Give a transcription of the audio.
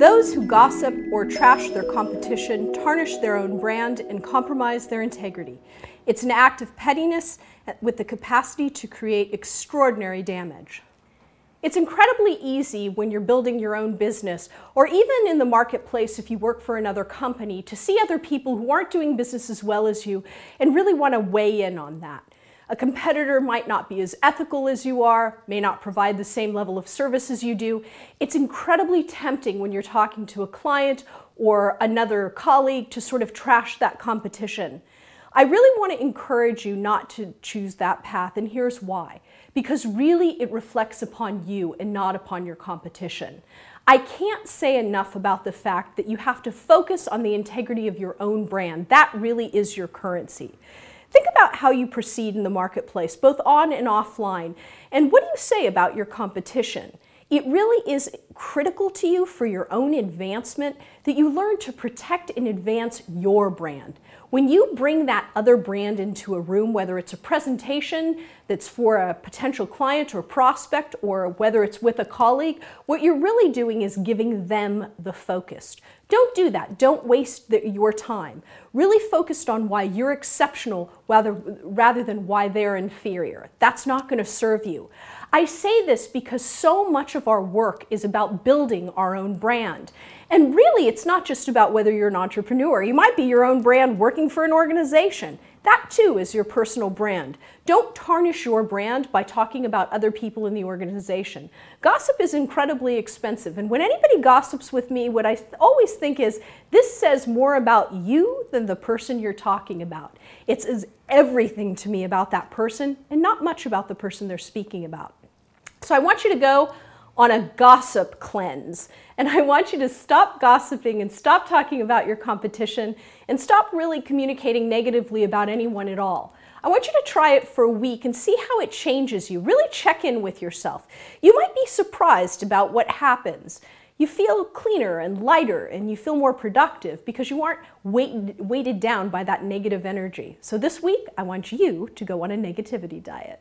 Those who gossip or trash their competition tarnish their own brand and compromise their integrity. It's an act of pettiness with the capacity to create extraordinary damage. It's incredibly easy when you're building your own business, or even in the marketplace if you work for another company, to see other people who aren't doing business as well as you and really want to weigh in on that. A competitor might not be as ethical as you are, may not provide the same level of service as you do. It's incredibly tempting when you're talking to a client or another colleague to sort of trash that competition. I really want to encourage you not to choose that path, and here's why because really it reflects upon you and not upon your competition. I can't say enough about the fact that you have to focus on the integrity of your own brand. That really is your currency. Think about how you proceed in the marketplace, both on and offline, and what do you say about your competition? It really is critical to you for your own advancement that you learn to protect and advance your brand. When you bring that other brand into a room, whether it's a presentation that's for a potential client or prospect, or whether it's with a colleague, what you're really doing is giving them the focus. Don't do that. Don't waste the, your time. Really focused on why you're exceptional rather, rather than why they're inferior. That's not going to serve you. I say this because so much of our work is about building our own brand. And really, it's not just about whether you're an entrepreneur. You might be your own brand working for an organization. That too is your personal brand. Don't tarnish your brand by talking about other people in the organization. Gossip is incredibly expensive, and when anybody gossips with me, what I always think is this says more about you than the person you're talking about. It's everything to me about that person and not much about the person they're speaking about. So I want you to go on a gossip cleanse. And I want you to stop gossiping and stop talking about your competition and stop really communicating negatively about anyone at all. I want you to try it for a week and see how it changes you. Really check in with yourself. You might be surprised about what happens. You feel cleaner and lighter and you feel more productive because you aren't weighted, weighted down by that negative energy. So this week, I want you to go on a negativity diet.